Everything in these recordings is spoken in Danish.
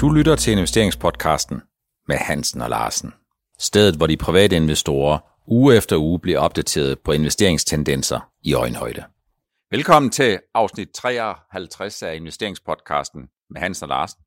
Du lytter til investeringspodcasten med Hansen og Larsen. Stedet, hvor de private investorer uge efter uge bliver opdateret på investeringstendenser i øjenhøjde. Velkommen til afsnit 53 af investeringspodcasten med Hansen og Larsen.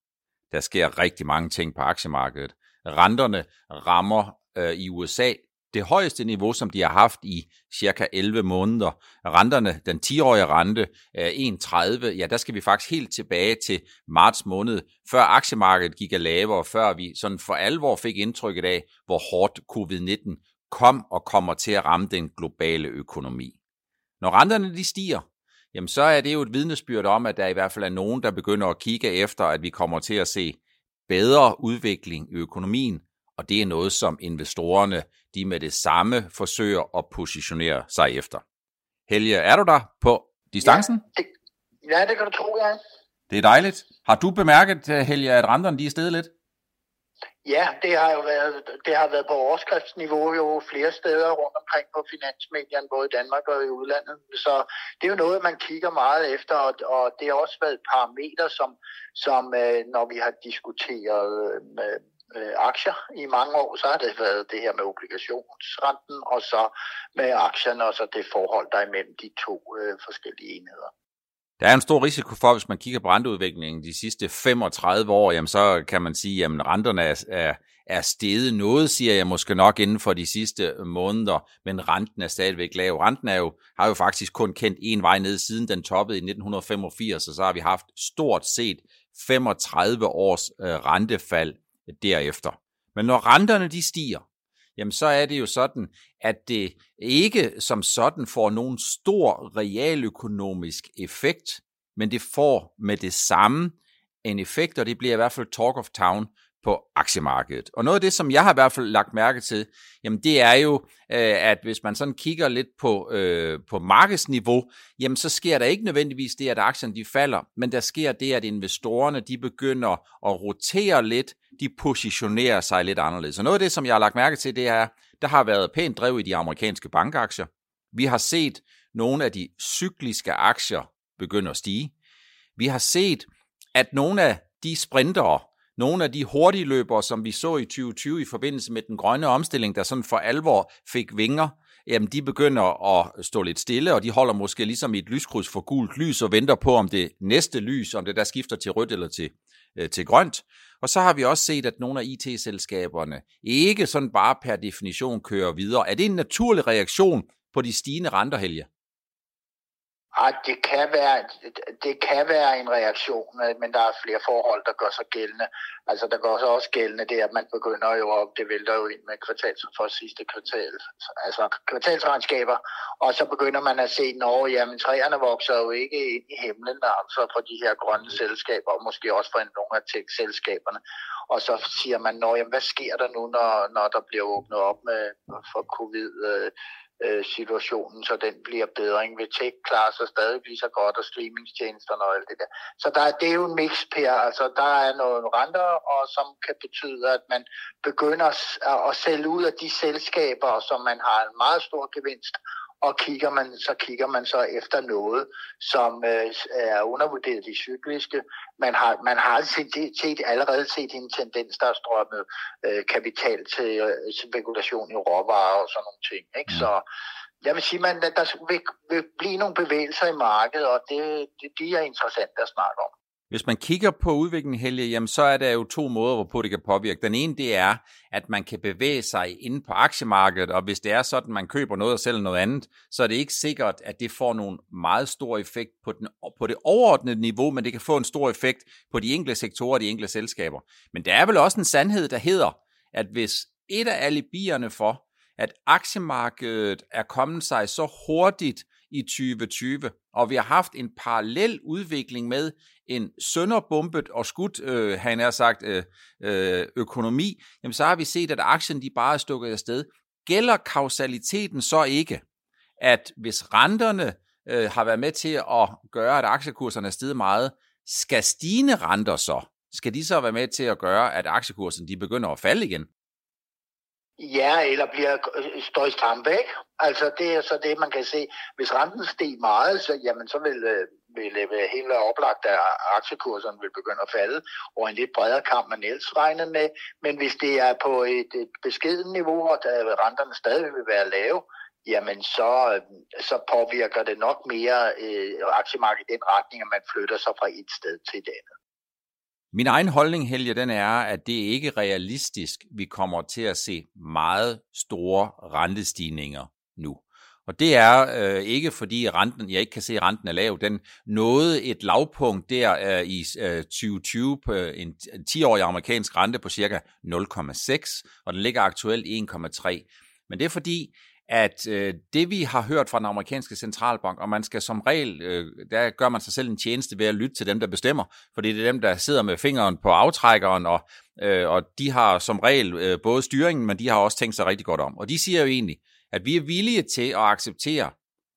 Der sker rigtig mange ting på aktiemarkedet. Renterne rammer øh, i USA det højeste niveau, som de har haft i cirka 11 måneder. Renterne, den 10-årige rente er 1,30. Ja, der skal vi faktisk helt tilbage til marts måned, før aktiemarkedet gik af lavere, før vi sådan for alvor fik indtrykket af, hvor hårdt covid-19 kom og kommer til at ramme den globale økonomi. Når renterne de stiger, jamen så er det jo et vidnesbyrd om, at der i hvert fald er nogen, der begynder at kigge efter, at vi kommer til at se bedre udvikling i økonomien, og det er noget, som investorerne de med det samme forsøger at positionere sig efter. Helge, er du der på distancen? Ja, det, ja, det kan du tro, ja. Det er dejligt. Har du bemærket, Helge, at renterne de er steget lidt? Ja, det har jo været, det har været på overskriftsniveau jo flere steder rundt omkring på finansmedierne, både i Danmark og i udlandet. Så det er jo noget, man kigger meget efter, og, og det har også været et parameter, som, som øh, når vi har diskuteret med, øh, aktier i mange år, så har det været det her med obligationsrenten, og så med aktierne, og så det forhold, der er imellem de to øh, forskellige enheder. Der er en stor risiko for, hvis man kigger på renteudviklingen de sidste 35 år, jamen så kan man sige, at renterne er, er, er steget noget, siger jeg måske nok inden for de sidste måneder, men renten er stadigvæk lav. Renten er jo, har jo faktisk kun kendt en vej ned, siden den toppede i 1985, og så har vi haft stort set 35 års øh, rentefald derefter. Men når renterne de stiger, jamen så er det jo sådan, at det ikke som sådan får nogen stor realøkonomisk effekt, men det får med det samme en effekt, og det bliver i hvert fald talk of town på aktiemarkedet. Og noget af det, som jeg har i hvert fald lagt mærke til, jamen det er jo, øh, at hvis man sådan kigger lidt på, øh, på markedsniveau, jamen så sker der ikke nødvendigvis det, at aktierne de falder, men der sker det, at investorerne de begynder at rotere lidt, de positionerer sig lidt anderledes. Og noget af det, som jeg har lagt mærke til, det er, der har været pænt drev i de amerikanske bankaktier. Vi har set nogle af de cykliske aktier begynde at stige. Vi har set, at nogle af de sprintere, nogle af de hurtige løbere, som vi så i 2020 i forbindelse med den grønne omstilling, der sådan for alvor fik vinger, jamen de begynder at stå lidt stille, og de holder måske ligesom i et lyskryds for gult lys og venter på, om det næste lys, om det der skifter til rødt eller til, øh, til grønt. Og så har vi også set, at nogle af IT-selskaberne ikke sådan bare per definition kører videre. Er det en naturlig reaktion på de stigende renter, Helge? Ej, det kan, være, det kan være en reaktion, men der er flere forhold, der gør sig gældende. Altså, der gør sig også gældende det, at man begynder jo, op, det vælter jo ind med kvartal for sidste kvartal, altså kvartalsregnskaber, og så begynder man at se, når jamen, træerne vokser jo ikke ind i himlen, altså for de her grønne selskaber, og måske også for nogle af tech-selskaberne. Og så siger man, når, jamen, hvad sker der nu, når, når der bliver åbnet op med, for covid øh, øh, situationen, så den bliver bedre. Ikke? vil tech klare sig stadig lige så godt, og streamingstjenesterne og alt det der. Så der, det er jo en mix, Per. Altså, der er nogle renter, og som kan betyde, at man begynder at sælge ud af de selskaber, som man har en meget stor gevinst, og kigger man, så kigger man så efter noget, som øh, er undervurderet i cykliske. Man har, man har set, set, allerede set en tendens, der er strømmet øh, kapital til øh, spekulation i råvarer og sådan nogle ting. Ikke? Så jeg vil sige, at der vil, vil blive nogle bevægelser i markedet, og det, det, de er interessante at snakke om. Hvis man kigger på udviklingen, Helge, jamen så er der jo to måder, hvorpå det kan påvirke. Den ene, det er, at man kan bevæge sig inde på aktiemarkedet, og hvis det er sådan, at man køber noget og sælger noget andet, så er det ikke sikkert, at det får nogen meget stor effekt på, den, på det overordnede niveau, men det kan få en stor effekt på de enkelte sektorer og de enkelte selskaber. Men der er vel også en sandhed, der hedder, at hvis et af alibierne for, at aktiemarkedet er kommet sig så hurtigt i 2020, og vi har haft en parallel udvikling med en sønderbombet og skudt, øh, han har sagt, øh, øh, økonomi, jamen så har vi set, at aktien de bare er stukket afsted. Gælder kausaliteten så ikke, at hvis renterne øh, har været med til at gøre, at aktiekurserne er steget meget, skal stigende renter så, skal de så være med til at gøre, at aktiekursen de begynder at falde igen? Ja, eller bliver, øh, står i strampe, ikke? Altså, det er så det, man kan se. Hvis renten steg meget, så, jamen, så vil, øh, vil øh, være helt oplagt, at aktiekurserne vil begynde at falde over en lidt bredere kamp, man ellers regnede med. Men hvis det er på et, et beskeden niveau, og der øh, renterne stadig vil være lave, jamen så, øh, så påvirker det nok mere øh, aktiemarkedet i den retning, at man flytter sig fra et sted til et andet. Min egen holdning, Helge, den er, at det ikke er realistisk, vi kommer til at se meget store rentestigninger nu. Og det er øh, ikke fordi renten, jeg ikke kan se, at renten er lav. Den nåede et lavpunkt der øh, i øh, 2020 på en 10-årig amerikansk rente på cirka 0,6, og den ligger aktuelt 1,3. Men det er fordi, at øh, det vi har hørt fra den amerikanske centralbank, og man skal som regel, øh, der gør man sig selv en tjeneste ved at lytte til dem, der bestemmer, fordi det er dem, der sidder med fingeren på aftrækkeren, og, øh, og de har som regel øh, både styringen, men de har også tænkt sig rigtig godt om. Og de siger jo egentlig, at vi er villige til at acceptere,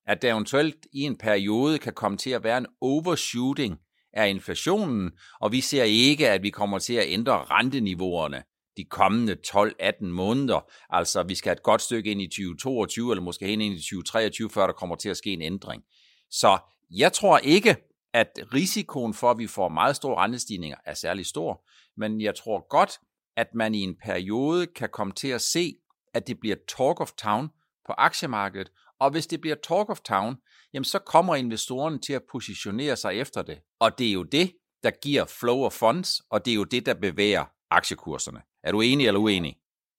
at der eventuelt i en periode kan komme til at være en overshooting af inflationen, og vi ser ikke, at vi kommer til at ændre renteniveauerne de kommende 12-18 måneder. Altså, vi skal have et godt stykke ind i 2022, eller måske hen ind i 2023, før der kommer til at ske en ændring. Så jeg tror ikke, at risikoen for, at vi får meget store rentestigninger, er særlig stor, men jeg tror godt, at man i en periode kan komme til at se, at det bliver talk of town på aktiemarkedet, og hvis det bliver talk of town, jamen så kommer investorerne til at positionere sig efter det. Og det er jo det, der giver flow of funds, og det er jo det, der bevæger aktiekurserne. Er du enig eller uenig?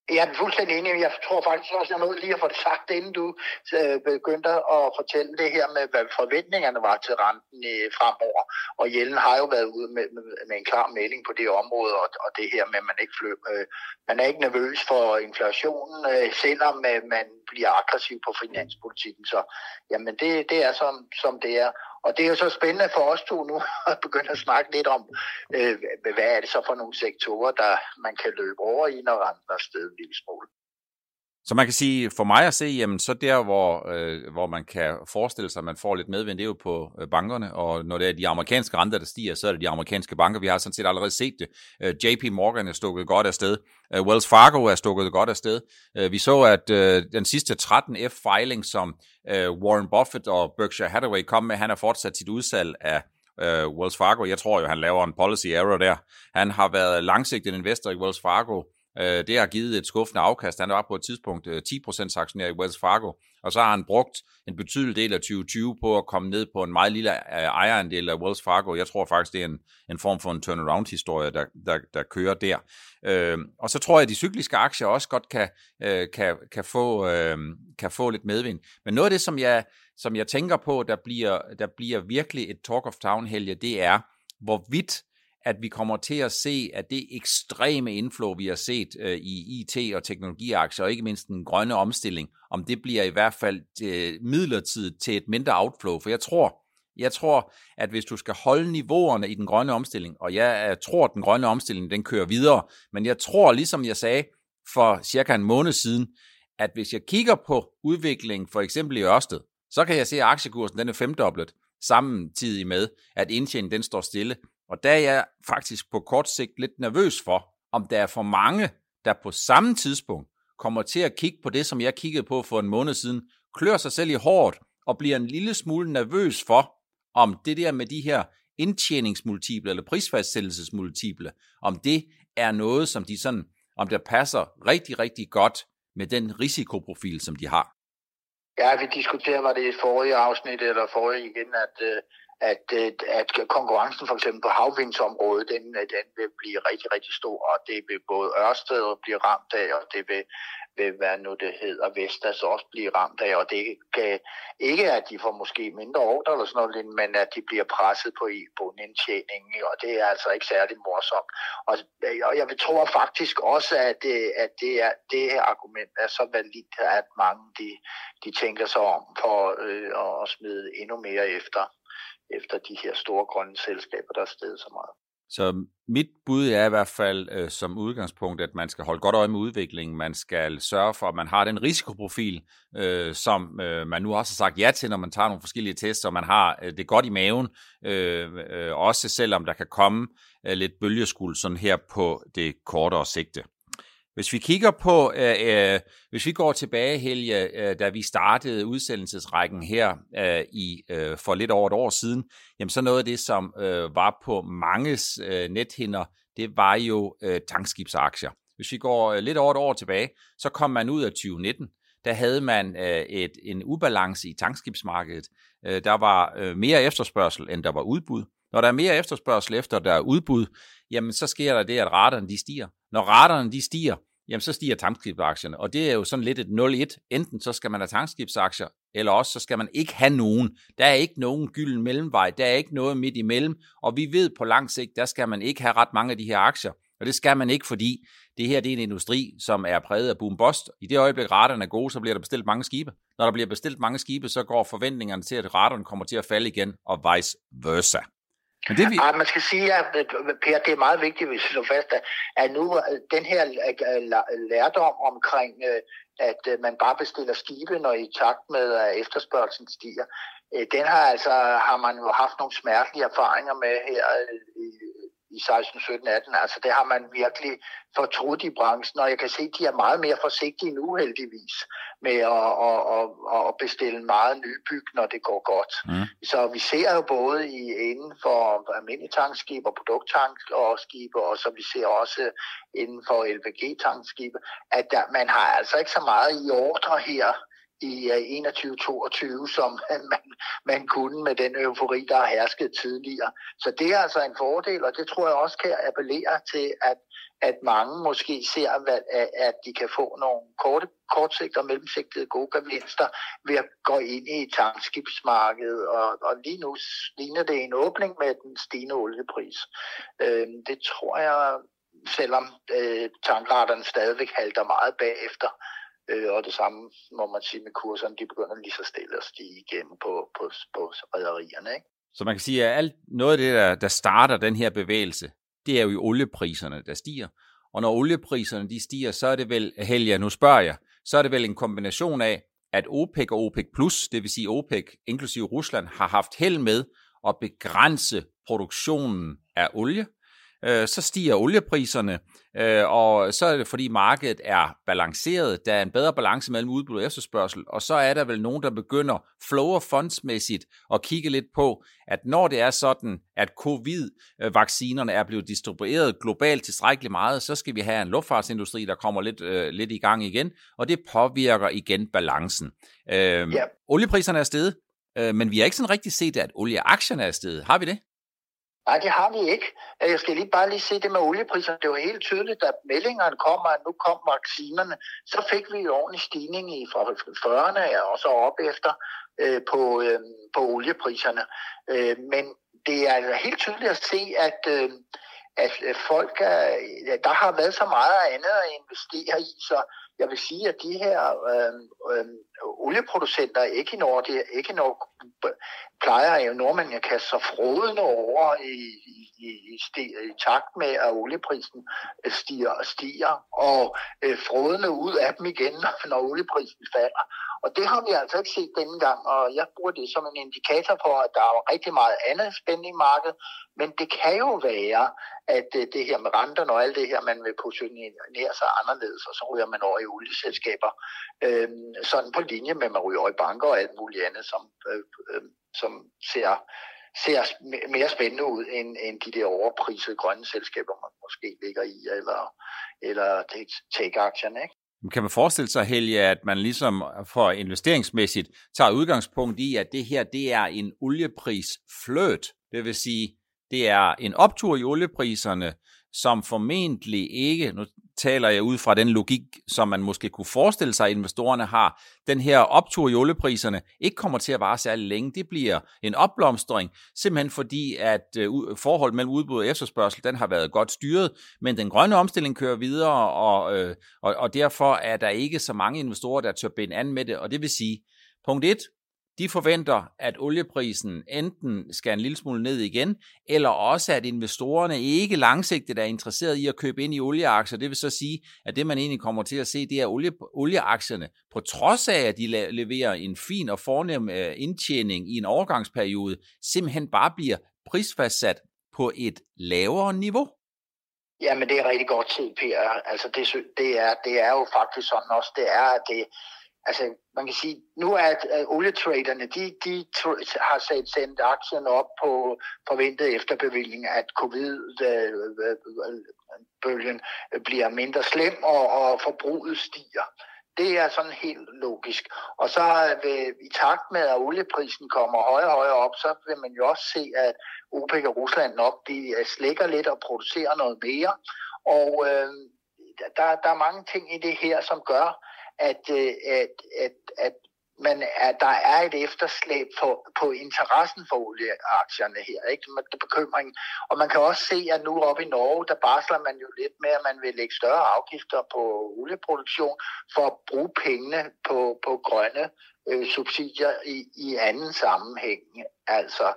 Jeg er fuldstændig enig. Jeg tror faktisk også, jeg nåede lige at få det sagt, inden du øh, begyndte at fortælle det her med, hvad forventningerne var til renten øh, fremover. Og Jellen har jo været ude med, med, en klar melding på det område, og, og det her med, at man ikke, flø, øh, man er ikke nervøs for inflationen, selvom man bliver aggressiv på finanspolitikken. Så jamen, det, det er som, som det er. Og det er jo så spændende for os to nu at begynde at snakke lidt om, øh, hvad er det så for nogle sektorer, der man kan løbe over i, når renten er stedet en lille smule. Så man kan sige, for mig at se, jamen så der, hvor, øh, hvor man kan forestille sig, at man får lidt medvind, det er jo på øh, bankerne, og når det er de amerikanske renter, der stiger, så er det de amerikanske banker. Vi har sådan set allerede set det. Øh, JP Morgan er stukket godt afsted. Øh, Wells Fargo er stukket godt afsted. Øh, vi så, at øh, den sidste 13F-filing, som øh, Warren Buffett og Berkshire Hathaway kom med, han har fortsat sit udsalg af øh, Wells Fargo. Jeg tror jo, han laver en policy error der. Han har været langsigtet investor i Wells Fargo Øh, det har givet et skuffende afkast. Han var på et tidspunkt øh, 10% aktionær i Wells Fargo, og så har han brugt en betydelig del af 2020 på at komme ned på en meget lille øh, ejerandel af Wells Fargo. Jeg tror faktisk, det er en, en form for en turnaround-historie, der, der, der kører der. Øh, og så tror jeg, at de cykliske aktier også godt kan, øh, kan, kan, få, øh, kan få lidt medvind. Men noget af det, som jeg, som jeg tænker på, der bliver, der bliver virkelig et talk of town helge, det er, hvorvidt at vi kommer til at se, at det ekstreme inflow, vi har set øh, i IT- og teknologiaktier, og ikke mindst den grønne omstilling, om det bliver i hvert fald øh, midlertidigt til et mindre outflow. For jeg tror, jeg tror, at hvis du skal holde niveauerne i den grønne omstilling, og jeg tror, at den grønne omstilling den kører videre, men jeg tror, ligesom jeg sagde for cirka en måned siden, at hvis jeg kigger på udviklingen for eksempel i Ørsted, så kan jeg se, at aktiekursen den er femdoblet samtidig med, at indtjeningen den står stille. Og der er jeg faktisk på kort sigt lidt nervøs for, om der er for mange, der på samme tidspunkt kommer til at kigge på det, som jeg kiggede på for en måned siden, klør sig selv i hårdt og bliver en lille smule nervøs for, om det der med de her indtjeningsmultiple eller prisfastsættelsesmultiple, om det er noget, som de sådan, om der passer rigtig, rigtig godt med den risikoprofil, som de har. Ja, vi diskuterede, var det i forrige afsnit eller forrige igen, at, øh, at, øh, at konkurrencen for eksempel på havvindsområdet, den, øh, den vil blive rigtig, rigtig stor, og det vil både Ørsted blive ramt af, og det vil, vil hvad nu det hedder, Vestas også blive ramt af, og det kan ikke, at de får måske mindre ordre eller sådan noget, men at de bliver presset på, på en indtjening, og det er altså ikke særlig morsomt. Og, øh, og jeg tror faktisk også, at det, at det, er, det her argument er så validt, at mange de, de tænker sig om for øh, at smide endnu mere efter efter de her store grønne selskaber, der er steget så meget. Så mit bud er i hvert fald øh, som udgangspunkt, at man skal holde godt øje med udviklingen. Man skal sørge for, at man har den risikoprofil, øh, som øh, man nu også har sagt ja til, når man tager nogle forskellige tests, og man har øh, det godt i maven, øh, øh, også selvom der kan komme øh, lidt bølgeskuld sådan her på det kortere sigte. Hvis vi kigger på, øh, øh, hvis vi går tilbage, Helge, øh, da vi startede udsendelsesrækken her øh, i øh, for lidt over et år siden, jamen så noget af det, som øh, var på manges øh, nethinder, det var jo øh, tankskibsaktier. Hvis vi går øh, lidt over et år tilbage, så kom man ud af 2019. Der havde man øh, et, en ubalance i tankskibsmarkedet. Øh, der var øh, mere efterspørgsel, end der var udbud. Når der er mere efterspørgsel efter, der er udbud, jamen så sker der det, at raterne de stiger. Når raterne de stiger, jamen så stiger tankskibsaktierne. Og det er jo sådan lidt et 0-1. Enten så skal man have tankskibsaktier, eller også så skal man ikke have nogen. Der er ikke nogen gylden mellemvej. Der er ikke noget midt imellem. Og vi ved på lang sigt, der skal man ikke have ret mange af de her aktier. Og det skal man ikke, fordi det her det er en industri, som er præget af boom bust. I det øjeblik, raterne er gode, så bliver der bestilt mange skibe. Når der bliver bestilt mange skibe, så går forventningerne til, at raterne kommer til at falde igen, og vice versa. Men det, vi... Man skal sige, at øh, Per, det er meget vigtigt, hvis vi slår fast, at nu øh, den her øh, lærdom omkring, at man bare bestiller skibe, når i takt med at efterspørgelsen stiger, den har altså har man jo haft nogle smertelige erfaringer med her i i 16, 17, 18. Altså det har man virkelig fortrudt i branchen, og jeg kan se, at de er meget mere forsigtige nu heldigvis med at, at, at, at bestille meget nybyg, når det går godt. Mm. Så vi ser jo både i inden for almindelige tankskibe og produkttankskibe, og så vi ser også inden for LPG-tankskibe, at der, man har altså ikke så meget i ordre her i 21-22, som man, man kunne med den eufori, der har hersket tidligere. Så det er altså en fordel, og det tror jeg også kan appellere til, at, at mange måske ser, at de kan få nogle korte, kortsigtede og mellemsigtede gode gevinster ved at gå ind i tankskibsmarkedet, og, og lige nu ligner det en åbning med den stigende oliepris. Øh, det tror jeg, selvom øh, tankretterne stadigvæk halter meget bagefter, Øh, og det samme må man sige med kurserne, de begynder lige så stille at stige igennem på, på, på rædderierne. Ikke? Så man kan sige, at alt, noget af det, der, der starter den her bevægelse, det er jo i oliepriserne, der stiger. Og når oliepriserne de stiger, så er det vel, Helge, nu spørger jeg, så er det vel en kombination af, at OPEC og OPEC+, plus, det vil sige OPEC, inklusive Rusland, har haft held med at begrænse produktionen af olie, øh, så stiger oliepriserne, øh, og så er det fordi markedet er balanceret, der er en bedre balance mellem udbud og efterspørgsel, og så er der vel nogen, der begynder flow of fundsmæssigt at kigge lidt på, at når det er sådan, at covid-vaccinerne er blevet distribueret globalt tilstrækkeligt meget, så skal vi have en luftfartsindustri, der kommer lidt, øh, lidt i gang igen, og det påvirker igen balancen. Øh, yeah. Oliepriserne er steget, øh, men vi har ikke sådan rigtig set, at olieaktierne er steget. Har vi det? Nej, det har vi ikke. Øh, jeg skal lige bare lige se det med oliepriserne. Det var helt tydeligt, at meldingerne kommer, og nu kom vaccinerne. Så fik vi jo ordentlig stigning i fra 40'erne og så op efter øh, på, øh, på oliepriserne. Øh, men det er altså helt tydeligt at se, at, øh, at øh, folk er, der har været så meget andet at investere i, så jeg vil sige, at de her øh, øh, olieproducenter, Equinor, det, Equinor plejer jo nordmændene at kaste sig frodende over i, i, i, i takt med, at olieprisen øh, stiger og stiger, og øh, frodende ud af dem igen, når olieprisen falder. Og det har vi altså ikke set denne gang, og jeg bruger det som en indikator på, at der er rigtig meget andet spænding i markedet, men det kan jo være, at øh, det her med renterne og alt det her, man vil positionere sig anderledes, og så ryger man over i olieselskaber, øh, sådan på linje med, at man ryger over i banker og alt muligt andet, som, øh, øh, som ser ser mere spændende ud end, end de der overprisede grønne selskaber, man måske ligger i, eller, eller take-aktierne. Ikke? Kan man forestille sig, Helge, at man ligesom for investeringsmæssigt tager udgangspunkt i, at det her det er en oliepris fløt, det vil sige, det er en optur i oliepriserne, som formentlig ikke, nu taler jeg ud fra den logik, som man måske kunne forestille sig, at investorerne har, den her optur i oliepriserne ikke kommer til at vare særlig længe. Det bliver en opblomstring, simpelthen fordi, at øh, forholdet mellem udbud og efterspørgsel, den har været godt styret, men den grønne omstilling kører videre, og, øh, og, og derfor er der ikke så mange investorer, der tør binde an med det, og det vil sige, punkt 1, de forventer, at olieprisen enten skal en lille smule ned igen, eller også at investorerne ikke langsigtet er interesseret i at købe ind i olieaktier. Det vil så sige, at det man egentlig kommer til at se, det er olie, olieaktierne, på trods af at de leverer en fin og fornem øh, indtjening i en overgangsperiode, simpelthen bare bliver prisfastsat på et lavere niveau. Ja, men det er rigtig godt set, Per. Altså, det, det, er, det er jo faktisk sådan også, det er, at det, altså, man kan sige, nu er at olietraderne, de, de har sat sendt aktien op på forventet efterbevilling, at covid-bølgen øh, øh, bliver mindre slem, og, og forbruget stiger. Det er sådan helt logisk. Og så vil, i takt med, at olieprisen kommer højere og højere op, så vil man jo også se, at OPEC og Rusland nok de slækker lidt og producerer noget mere. Og øh, der, der er mange ting i det her, som gør, Øh, at, at, at, at men at der er et efterslæb på, på interessen for olieaktierne her, ikke? Med bekymring. Og man kan også se, at nu oppe i Norge, der barsler man jo lidt med, at man vil lægge større afgifter på olieproduktion for at bruge pengene på, på grønne øh, subsidier i, i anden sammenhæng. Altså,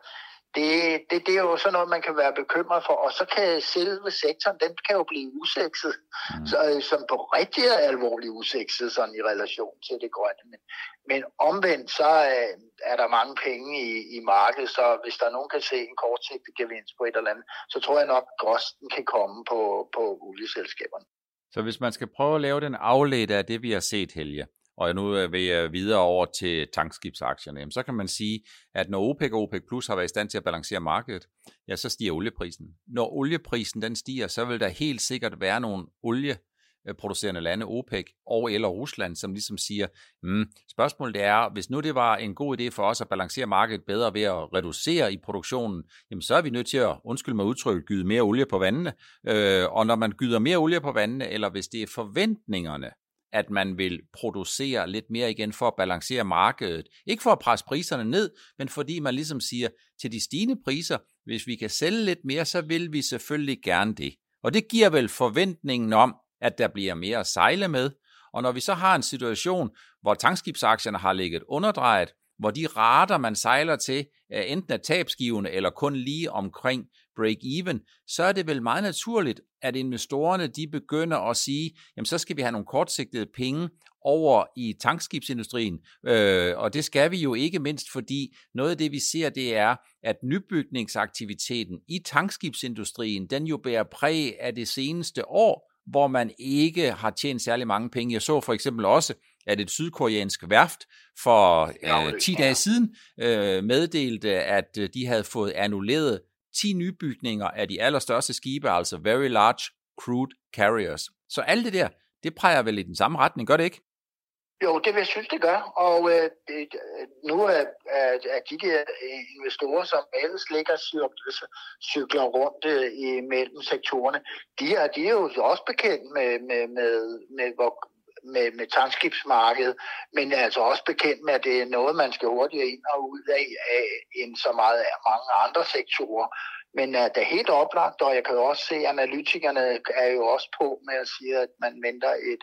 det, det, det er jo sådan noget, man kan være bekymret for, og så kan selve sektoren, den kan jo blive usekset, mm. så, øh, som på rigtig alvorlig usekset sådan i relation til det grønne. Men, men omvendt, så øh, er der mange penge i, i markedet, så hvis der er nogen kan se en kortsigtet gevinst på et eller andet, så tror jeg nok, at grosten kan komme på, på olieselskaberne. Så hvis man skal prøve at lave den afledte af det, vi har set, Helge, og nu øh, vil jeg videre over til tankskibsaktierne, så kan man sige, at når OPEC og OPEC Plus har været i stand til at balancere markedet, ja, så stiger olieprisen. Når olieprisen den stiger, så vil der helt sikkert være nogle olieproducerende lande, OPEC og eller Rusland, som ligesom siger, mm, spørgsmålet er, hvis nu det var en god idé for os at balancere markedet bedre ved at reducere i produktionen, jamen så er vi nødt til at, undskyld mig udtrykket, gyde mere olie på vandene. Øh, og når man gyder mere olie på vandene, eller hvis det er forventningerne, at man vil producere lidt mere igen for at balancere markedet. Ikke for at presse priserne ned, men fordi man ligesom siger, til de stigende priser, hvis vi kan sælge lidt mere, så vil vi selvfølgelig gerne det. Og det giver vel forventningen om, at der bliver mere at sejle med. Og når vi så har en situation, hvor tankskibsaktierne har ligget underdrejet, hvor de rater, man sejler til, enten er tabsgivende eller kun lige omkring break-even, så er det vel meget naturligt, at investorerne de begynder at sige, jamen så skal vi have nogle kortsigtede penge over i tankskibsindustrien, øh, og det skal vi jo ikke mindst, fordi noget af det vi ser, det er, at nybygningsaktiviteten i tankskibsindustrien, den jo bærer præg af det seneste år, hvor man ikke har tjent særlig mange penge. Jeg så for eksempel også, at et sydkoreansk værft for øh, 10 dage siden øh, meddelte, at øh, de havde fået annulleret 10 nybygninger af de allerstørste skibe, altså Very Large Crude Carriers. Så alt det der, det præger vel i den samme retning, gør det ikke? Jo, det vil jeg synes, det gør. Og øh, det, øh, nu er, er, de der øh, investorer, som ellers ligger cykler rundt øh, imellem sektorerne, de er, de er jo også bekendt med, med, med, med hvor, med, med tankskibsmarkedet, men er altså også bekendt med, at det er noget, man skal hurtigere ind og ud af, af end så meget af mange andre sektorer. Men uh, det er helt oplagt, og jeg kan jo også se, at analytikerne er jo også på med at sige, at man venter et,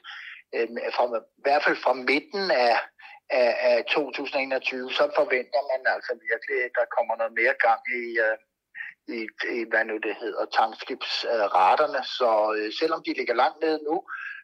øh, fra, i hvert fald fra midten af, af, af 2021, så forventer man altså virkelig, at der kommer noget mere gang i, øh, i, i hvad nu det hedder, tankskibsraterne. Så øh, selvom de ligger langt nede nu,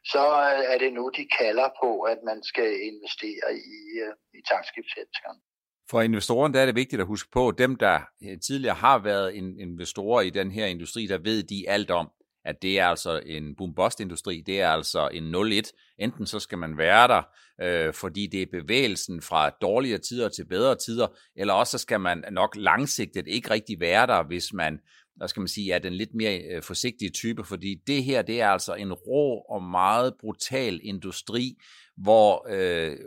så øh, er det nu, de kalder på, at man skal investere i, øh, i tankskibsselskaberne. For investoren der er det vigtigt at huske på, at dem, der øh, tidligere har været investorer i den her industri, der ved de alt om, at det er altså en boom-bust-industri, det er altså en 0-1. Enten så skal man være der, øh, fordi det er bevægelsen fra dårligere tider til bedre tider, eller også så skal man nok langsigtet ikke rigtig være der, hvis man hvad skal man sige, er den lidt mere øh, forsigtige type, fordi det her, det er altså en rå og meget brutal industri, hvor øh,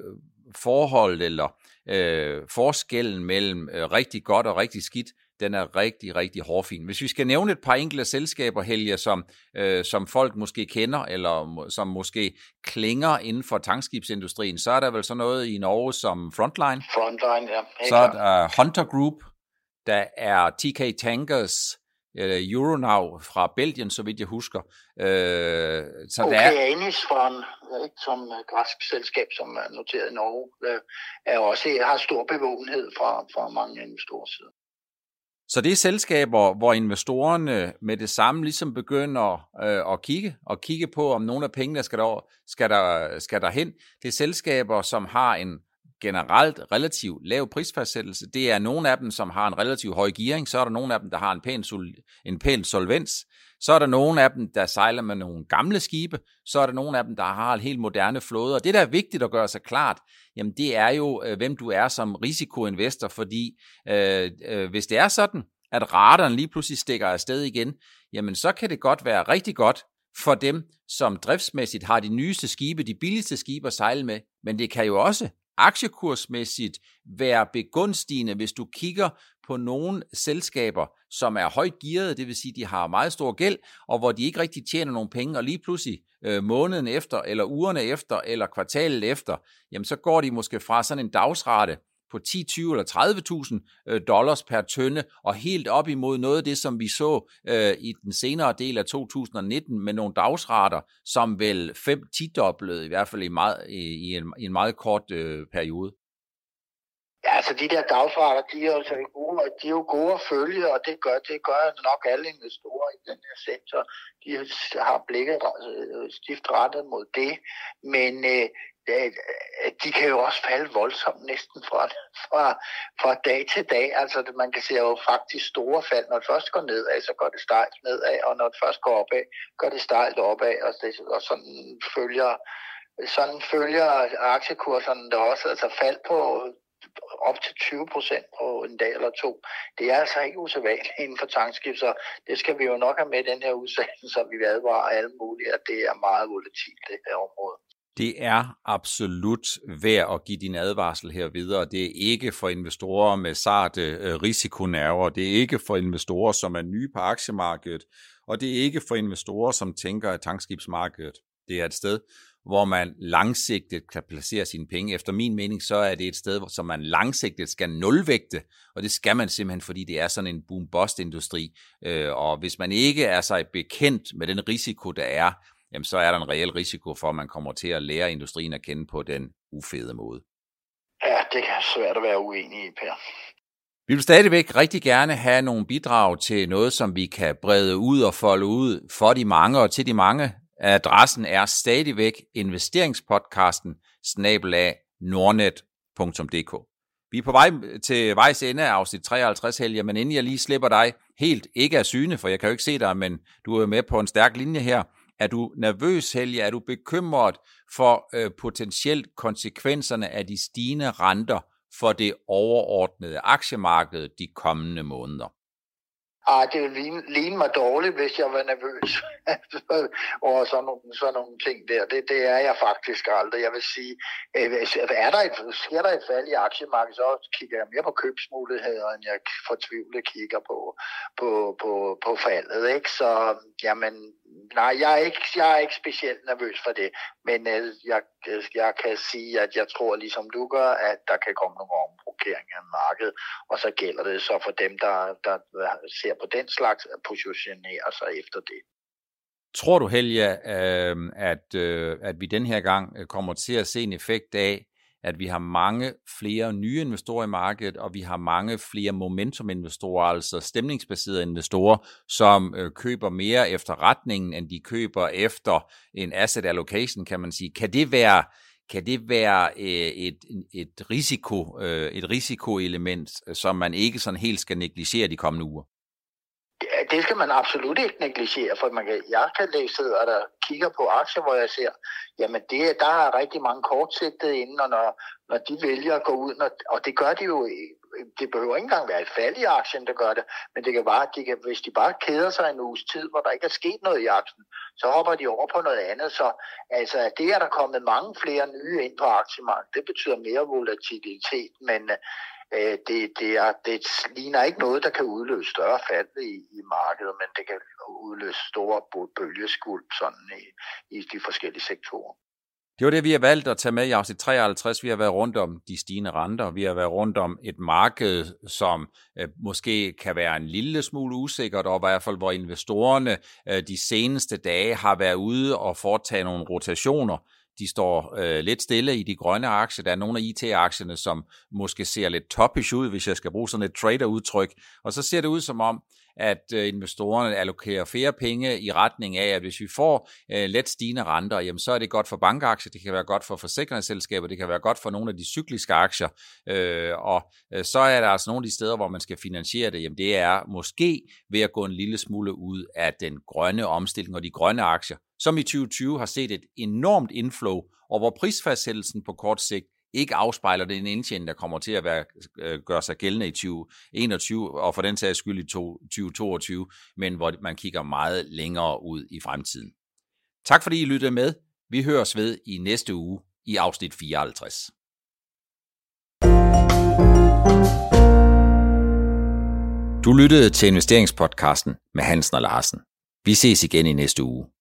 forholdet eller øh, forskellen mellem øh, rigtig godt og rigtig skidt, den er rigtig, rigtig hårfin. Hvis vi skal nævne et par enkelte selskaber, Helge, som, øh, som folk måske kender, eller som måske klinger inden for tankskibsindustrien, så er der vel så noget i Norge som Frontline. Frontline, ja. Så er der Hunter Group, der er TK Tankers, eller Euronav fra Belgien, så vidt jeg husker. Øh, så okay, der er... Anis fra ikke, som græsk selskab, som er noteret i Norge, øh, er også, har stor bevågenhed fra, fra mange investorer side. Så det er selskaber, hvor investorerne med det samme ligesom begynder øh, at kigge, og kigge på, om nogle af pengene skal der, skal der, skal der hen. Det er selskaber, som har en generelt relativt lav prisfastsættelse. Det er nogle af dem, som har en relativt høj gearing, så er der nogle af dem, der har en pæn, en pæn solvens, så er der nogle af dem, der sejler med nogle gamle skibe, så er der nogle af dem, der har helt moderne flåder. Det, der er vigtigt at gøre sig klart, jamen det er jo, øh, hvem du er som risikoinvestor, fordi øh, øh, hvis det er sådan, at radaren lige pludselig stikker afsted igen, jamen så kan det godt være rigtig godt for dem, som driftsmæssigt har de nyeste skibe, de billigste skibe at sejle med, men det kan jo også aktiekursmæssigt være begunstigende, hvis du kigger på nogle selskaber, som er højt gearet, det vil sige, de har meget stor gæld, og hvor de ikke rigtig tjener nogen penge, og lige pludselig øh, måneden efter, eller ugerne efter, eller kvartalet efter, jamen så går de måske fra sådan en dagsrate på 10, 20 eller 30.000 øh, dollars per tønde, og helt op imod noget af det, som vi så øh, i den senere del af 2019 med nogle dagsrater, som vel 5-10 doblede, i hvert fald i, meget, i, en, i en meget kort øh, periode. Ja, altså de der dagsrater, de er jo, så gode, de er jo gode at følge, og det gør, det gør nok alle investorer i den her sektor. De har blikket øh, stift rettet mod det, men øh, de kan jo også falde voldsomt næsten fra, fra, fra dag til dag. Altså man kan se jo faktisk store fald. Når det først går nedad, så går det stejlt nedad, og når det først går opad, går det stejlt opad, og, det, og sådan følger sådan følger aktiekurserne der også. Altså fald på op til 20 procent på en dag eller to. Det er altså ikke usædvanligt inden for tankskib, så det skal vi jo nok have med i den her udsendelse, så vi advarer alle mulige, at det er meget volatilt, det her område. Det er absolut værd at give din advarsel her videre. Det er ikke for investorer med sarte øh, risikonerver. Det er ikke for investorer, som er nye på aktiemarkedet. Og det er ikke for investorer, som tænker, at tankskibsmarkedet det er et sted, hvor man langsigtet kan placere sine penge. Efter min mening, så er det et sted, som man langsigtet skal nulvægte, og det skal man simpelthen, fordi det er sådan en boom-bust-industri. Øh, og hvis man ikke er sig bekendt med den risiko, der er, jamen så er der en reel risiko for, at man kommer til at lære industrien at kende på den ufede måde. Ja, det kan svært at være uenig i, Per. Vi vil stadigvæk rigtig gerne have nogle bidrag til noget, som vi kan brede ud og folde ud for de mange og til de mange. Adressen er stadigvæk investeringspodcasten snabelag nordnet.dk. Vi er på vej til vejs ende af afsnit 53, Helge, men inden jeg lige slipper dig helt, ikke af syne, for jeg kan jo ikke se dig, men du er med på en stærk linje her, er du nervøs, Helge? Er du bekymret for øh, potentielt konsekvenserne af de stigende renter for det overordnede aktiemarked de kommende måneder? Ah, det ville ligne, ligne mig dårligt, hvis jeg var nervøs over sådan nogle, sådan nogle ting der. Det, det er jeg faktisk aldrig. Jeg vil sige, øh, hvis altså, er der et, sker der et fald i aktiemarkedet, så kigger jeg mere på købsmuligheder, end jeg fortvivlet kigger på, på, på, på faldet. Ikke? Så jamen, nej, jeg er, ikke, jeg er ikke specielt nervøs for det. Men øh, jeg, øh, jeg kan sige, at jeg tror, ligesom du gør, at der kan komme nogle omrokeringer af markedet. Og så gælder det så for dem, der, der ser på den slags, at positionere sig efter det. Tror du, Helge, øh, at, øh, at vi den her gang øh, kommer til at se en effekt af, at vi har mange flere nye investorer i markedet, og vi har mange flere momentum-investorer, altså stemningsbaserede investorer, som øh, køber mere efter retningen, end de køber efter en asset allocation, kan man sige. Kan det være, kan det være øh, et, et, risiko, øh, et risikoelement, som man ikke sådan helt skal negligere de kommende uger? Det skal man absolut ikke negligere, for man kan, jeg kan læse, og der kigger på aktier, hvor jeg ser, jamen det, der er rigtig mange kortsigtede inden, og når, når de vælger at gå ud, når, og det gør de jo, det behøver ikke engang være et fald i aktien, der gør det, men det kan bare, de kan, hvis de bare keder sig en uges tid, hvor der ikke er sket noget i aktien, så hopper de over på noget andet. Så altså, det er der kommet mange flere nye ind på aktiemarkedet. Det betyder mere volatilitet, men øh, det, det, er, det ligner ikke noget, der kan udløse større fald i, i markedet, men det kan udløse store bølgeskuld sådan i, i de forskellige sektorer. Det var det, vi har valgt at tage med i afsnit 53. Vi har været rundt om de stigende renter. Vi har været rundt om et marked, som øh, måske kan være en lille smule usikkert, og i hvert fald hvor investorerne øh, de seneste dage har været ude og foretage nogle rotationer de står øh, lidt stille i de grønne aktier. Der er nogle af IT-aktierne, som måske ser lidt toppish ud, hvis jeg skal bruge sådan et trader-udtryk. Og så ser det ud som om, at øh, investorerne allokerer flere penge i retning af, at hvis vi får øh, let stigende renter, jamen så er det godt for bankaktier, det kan være godt for forsikringsselskaber, det kan være godt for nogle af de cykliske aktier, øh, og øh, så er der altså nogle af de steder, hvor man skal finansiere det, jamen det er måske ved at gå en lille smule ud af den grønne omstilling og de grønne aktier, som i 2020 har set et enormt inflow, og hvor prisfastsættelsen på kort sigt ikke afspejler den indtjening, der kommer til at være, øh, gøre sig gældende i 2021, og for den sags skyld i 2022, men hvor man kigger meget længere ud i fremtiden. Tak fordi I lyttede med. Vi høres ved i næste uge i afsnit 54. Du lyttede til investeringspodcasten med Hansen og Larsen. Vi ses igen i næste uge.